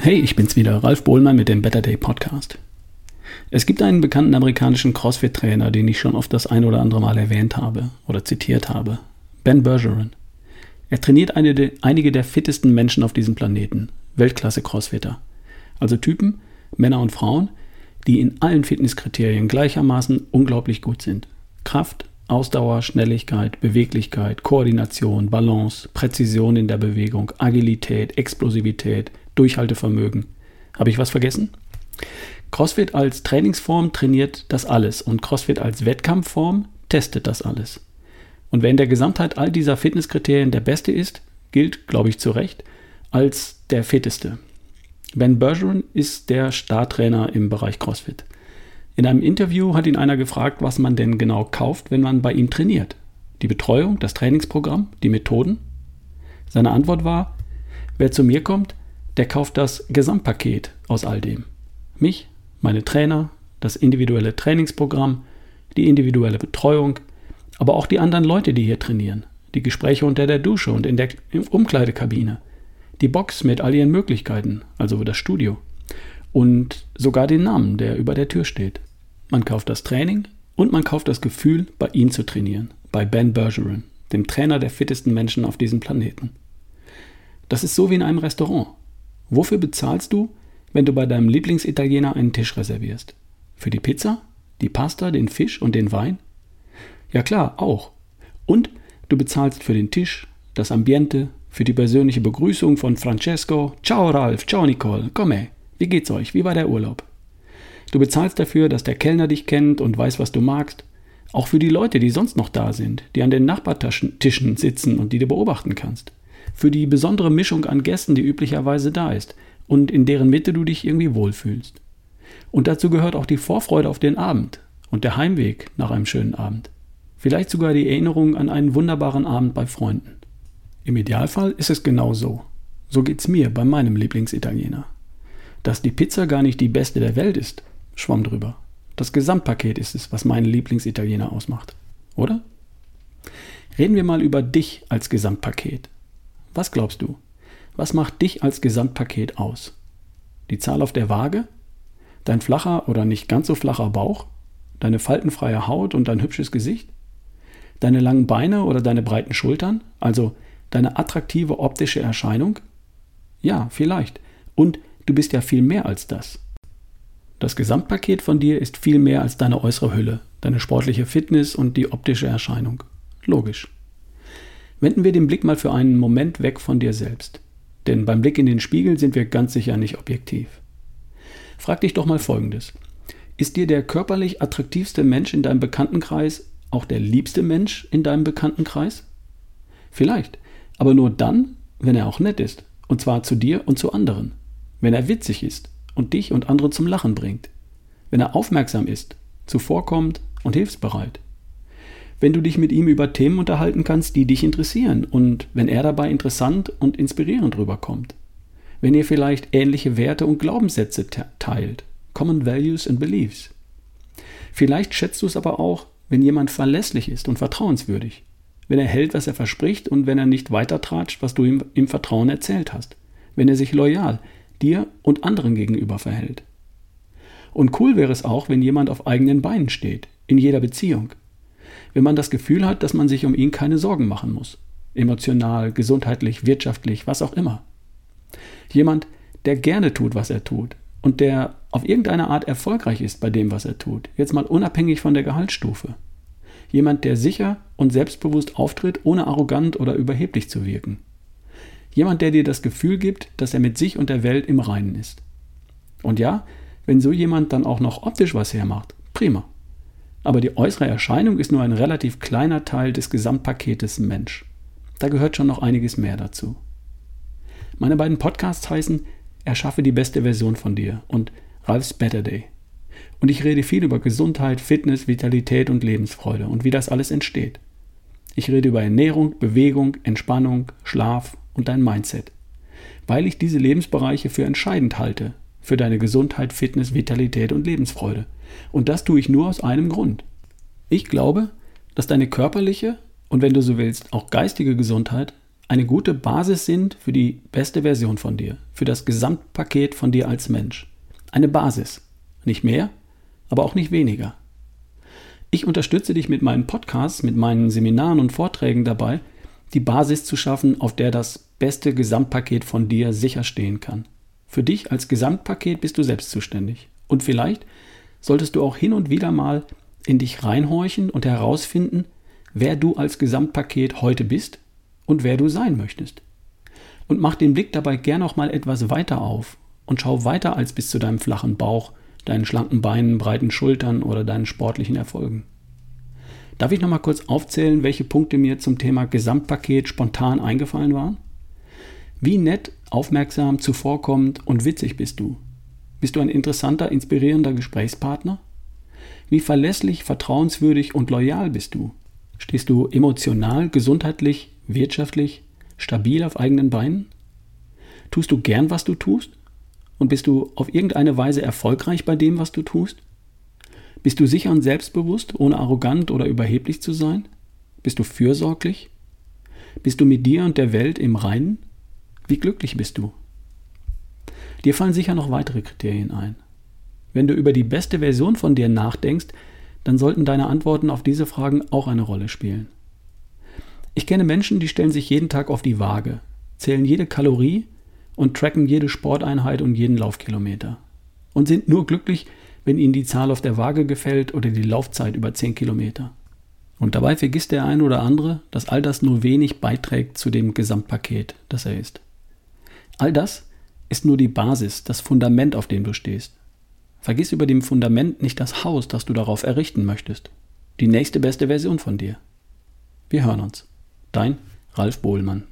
Hey, ich bin's wieder, Ralf Bohlmann mit dem Better Day Podcast. Es gibt einen bekannten amerikanischen CrossFit-Trainer, den ich schon oft das ein oder andere Mal erwähnt habe oder zitiert habe. Ben Bergeron. Er trainiert eine, einige der fittesten Menschen auf diesem Planeten. Weltklasse Crossfitter. Also Typen, Männer und Frauen, die in allen Fitnesskriterien gleichermaßen unglaublich gut sind. Kraft, Ausdauer, Schnelligkeit, Beweglichkeit, Koordination, Balance, Präzision in der Bewegung, Agilität, Explosivität, Durchhaltevermögen. Habe ich was vergessen? CrossFit als Trainingsform trainiert das alles und CrossFit als Wettkampfform testet das alles. Und wer in der Gesamtheit all dieser Fitnesskriterien der Beste ist, gilt, glaube ich zu Recht, als der Fitteste. Ben Bergeron ist der Startrainer im Bereich CrossFit. In einem Interview hat ihn einer gefragt, was man denn genau kauft, wenn man bei ihm trainiert. Die Betreuung, das Trainingsprogramm, die Methoden? Seine Antwort war, wer zu mir kommt, der kauft das Gesamtpaket aus all dem. Mich, meine Trainer, das individuelle Trainingsprogramm, die individuelle Betreuung, aber auch die anderen Leute, die hier trainieren, die Gespräche unter der Dusche und in der Umkleidekabine, die Box mit all ihren Möglichkeiten, also das Studio, und sogar den Namen, der über der Tür steht. Man kauft das Training und man kauft das Gefühl, bei ihm zu trainieren, bei Ben Bergeron, dem Trainer der fittesten Menschen auf diesem Planeten. Das ist so wie in einem Restaurant. Wofür bezahlst du, wenn du bei deinem Lieblingsitaliener einen Tisch reservierst? Für die Pizza, die Pasta, den Fisch und den Wein? Ja klar, auch. Und du bezahlst für den Tisch, das Ambiente, für die persönliche Begrüßung von Francesco. Ciao Ralf, ciao Nicole, komme. Wie geht's euch? Wie war der Urlaub? Du bezahlst dafür, dass der Kellner dich kennt und weiß, was du magst. Auch für die Leute, die sonst noch da sind, die an den Nachbartischen sitzen und die du beobachten kannst. Für die besondere Mischung an Gästen, die üblicherweise da ist und in deren Mitte du dich irgendwie wohlfühlst. Und dazu gehört auch die Vorfreude auf den Abend und der Heimweg nach einem schönen Abend. Vielleicht sogar die Erinnerung an einen wunderbaren Abend bei Freunden. Im Idealfall ist es genau so. So geht's mir bei meinem Lieblingsitaliener. Dass die Pizza gar nicht die beste der Welt ist, schwamm drüber. Das Gesamtpaket ist es, was meinen Lieblingsitaliener ausmacht. Oder? Reden wir mal über dich als Gesamtpaket. Was glaubst du? Was macht dich als Gesamtpaket aus? Die Zahl auf der Waage? Dein flacher oder nicht ganz so flacher Bauch? Deine faltenfreie Haut und dein hübsches Gesicht? Deine langen Beine oder deine breiten Schultern? Also deine attraktive optische Erscheinung? Ja, vielleicht. Und du bist ja viel mehr als das. Das Gesamtpaket von dir ist viel mehr als deine äußere Hülle, deine sportliche Fitness und die optische Erscheinung. Logisch. Wenden wir den Blick mal für einen Moment weg von dir selbst. Denn beim Blick in den Spiegel sind wir ganz sicher nicht objektiv. Frag dich doch mal Folgendes. Ist dir der körperlich attraktivste Mensch in deinem Bekanntenkreis auch der liebste Mensch in deinem Bekanntenkreis? Vielleicht, aber nur dann, wenn er auch nett ist, und zwar zu dir und zu anderen, wenn er witzig ist und dich und andere zum Lachen bringt, wenn er aufmerksam ist, zuvorkommt und hilfsbereit, wenn du dich mit ihm über Themen unterhalten kannst, die dich interessieren und wenn er dabei interessant und inspirierend rüberkommt, wenn ihr vielleicht ähnliche Werte und Glaubenssätze teilt, Common Values and Beliefs. Vielleicht schätzt du es aber auch, wenn jemand verlässlich ist und vertrauenswürdig, wenn er hält, was er verspricht und wenn er nicht weitertratscht, was du ihm im Vertrauen erzählt hast, wenn er sich loyal, dir und anderen gegenüber verhält. Und cool wäre es auch, wenn jemand auf eigenen Beinen steht, in jeder Beziehung. Wenn man das Gefühl hat, dass man sich um ihn keine Sorgen machen muss. Emotional, gesundheitlich, wirtschaftlich, was auch immer. Jemand, der gerne tut, was er tut und der auf irgendeine Art erfolgreich ist bei dem, was er tut. Jetzt mal unabhängig von der Gehaltsstufe. Jemand, der sicher und selbstbewusst auftritt, ohne arrogant oder überheblich zu wirken. Jemand, der dir das Gefühl gibt, dass er mit sich und der Welt im Reinen ist. Und ja, wenn so jemand dann auch noch optisch was hermacht, prima. Aber die äußere Erscheinung ist nur ein relativ kleiner Teil des Gesamtpaketes Mensch. Da gehört schon noch einiges mehr dazu. Meine beiden Podcasts heißen Erschaffe die beste Version von dir und Ralph's Better Day. Und ich rede viel über Gesundheit, Fitness, Vitalität und Lebensfreude und wie das alles entsteht. Ich rede über Ernährung, Bewegung, Entspannung, Schlaf und dein Mindset, weil ich diese Lebensbereiche für entscheidend halte für deine Gesundheit, Fitness, Vitalität und Lebensfreude. Und das tue ich nur aus einem Grund. Ich glaube, dass deine körperliche und wenn du so willst, auch geistige Gesundheit eine gute Basis sind für die beste Version von dir, für das Gesamtpaket von dir als Mensch. Eine Basis. Nicht mehr, aber auch nicht weniger. Ich unterstütze dich mit meinen Podcasts, mit meinen Seminaren und Vorträgen dabei, die Basis zu schaffen, auf der das beste Gesamtpaket von dir sicher stehen kann. Für dich als Gesamtpaket bist du selbst zuständig. Und vielleicht solltest du auch hin und wieder mal in dich reinhorchen und herausfinden, wer du als Gesamtpaket heute bist und wer du sein möchtest. Und mach den Blick dabei gern auch mal etwas weiter auf und schau weiter als bis zu deinem flachen Bauch, deinen schlanken Beinen, breiten Schultern oder deinen sportlichen Erfolgen. Darf ich nochmal kurz aufzählen, welche Punkte mir zum Thema Gesamtpaket spontan eingefallen waren? Wie nett, aufmerksam, zuvorkommend und witzig bist du? Bist du ein interessanter, inspirierender Gesprächspartner? Wie verlässlich, vertrauenswürdig und loyal bist du? Stehst du emotional, gesundheitlich, wirtschaftlich, stabil auf eigenen Beinen? Tust du gern, was du tust? Und bist du auf irgendeine Weise erfolgreich bei dem, was du tust? Bist du sicher und selbstbewusst, ohne arrogant oder überheblich zu sein? Bist du fürsorglich? Bist du mit dir und der Welt im Reinen? Wie glücklich bist du? Dir fallen sicher noch weitere Kriterien ein. Wenn du über die beste Version von dir nachdenkst, dann sollten deine Antworten auf diese Fragen auch eine Rolle spielen. Ich kenne Menschen, die stellen sich jeden Tag auf die Waage, zählen jede Kalorie und tracken jede Sporteinheit und jeden Laufkilometer. Und sind nur glücklich, wenn ihnen die Zahl auf der Waage gefällt oder die Laufzeit über 10 Kilometer. Und dabei vergisst der ein oder andere, dass all das nur wenig beiträgt zu dem Gesamtpaket, das er ist. All das ist nur die Basis, das Fundament, auf dem du stehst. Vergiss über dem Fundament nicht das Haus, das du darauf errichten möchtest. Die nächste beste Version von dir. Wir hören uns. Dein Ralf Bohlmann.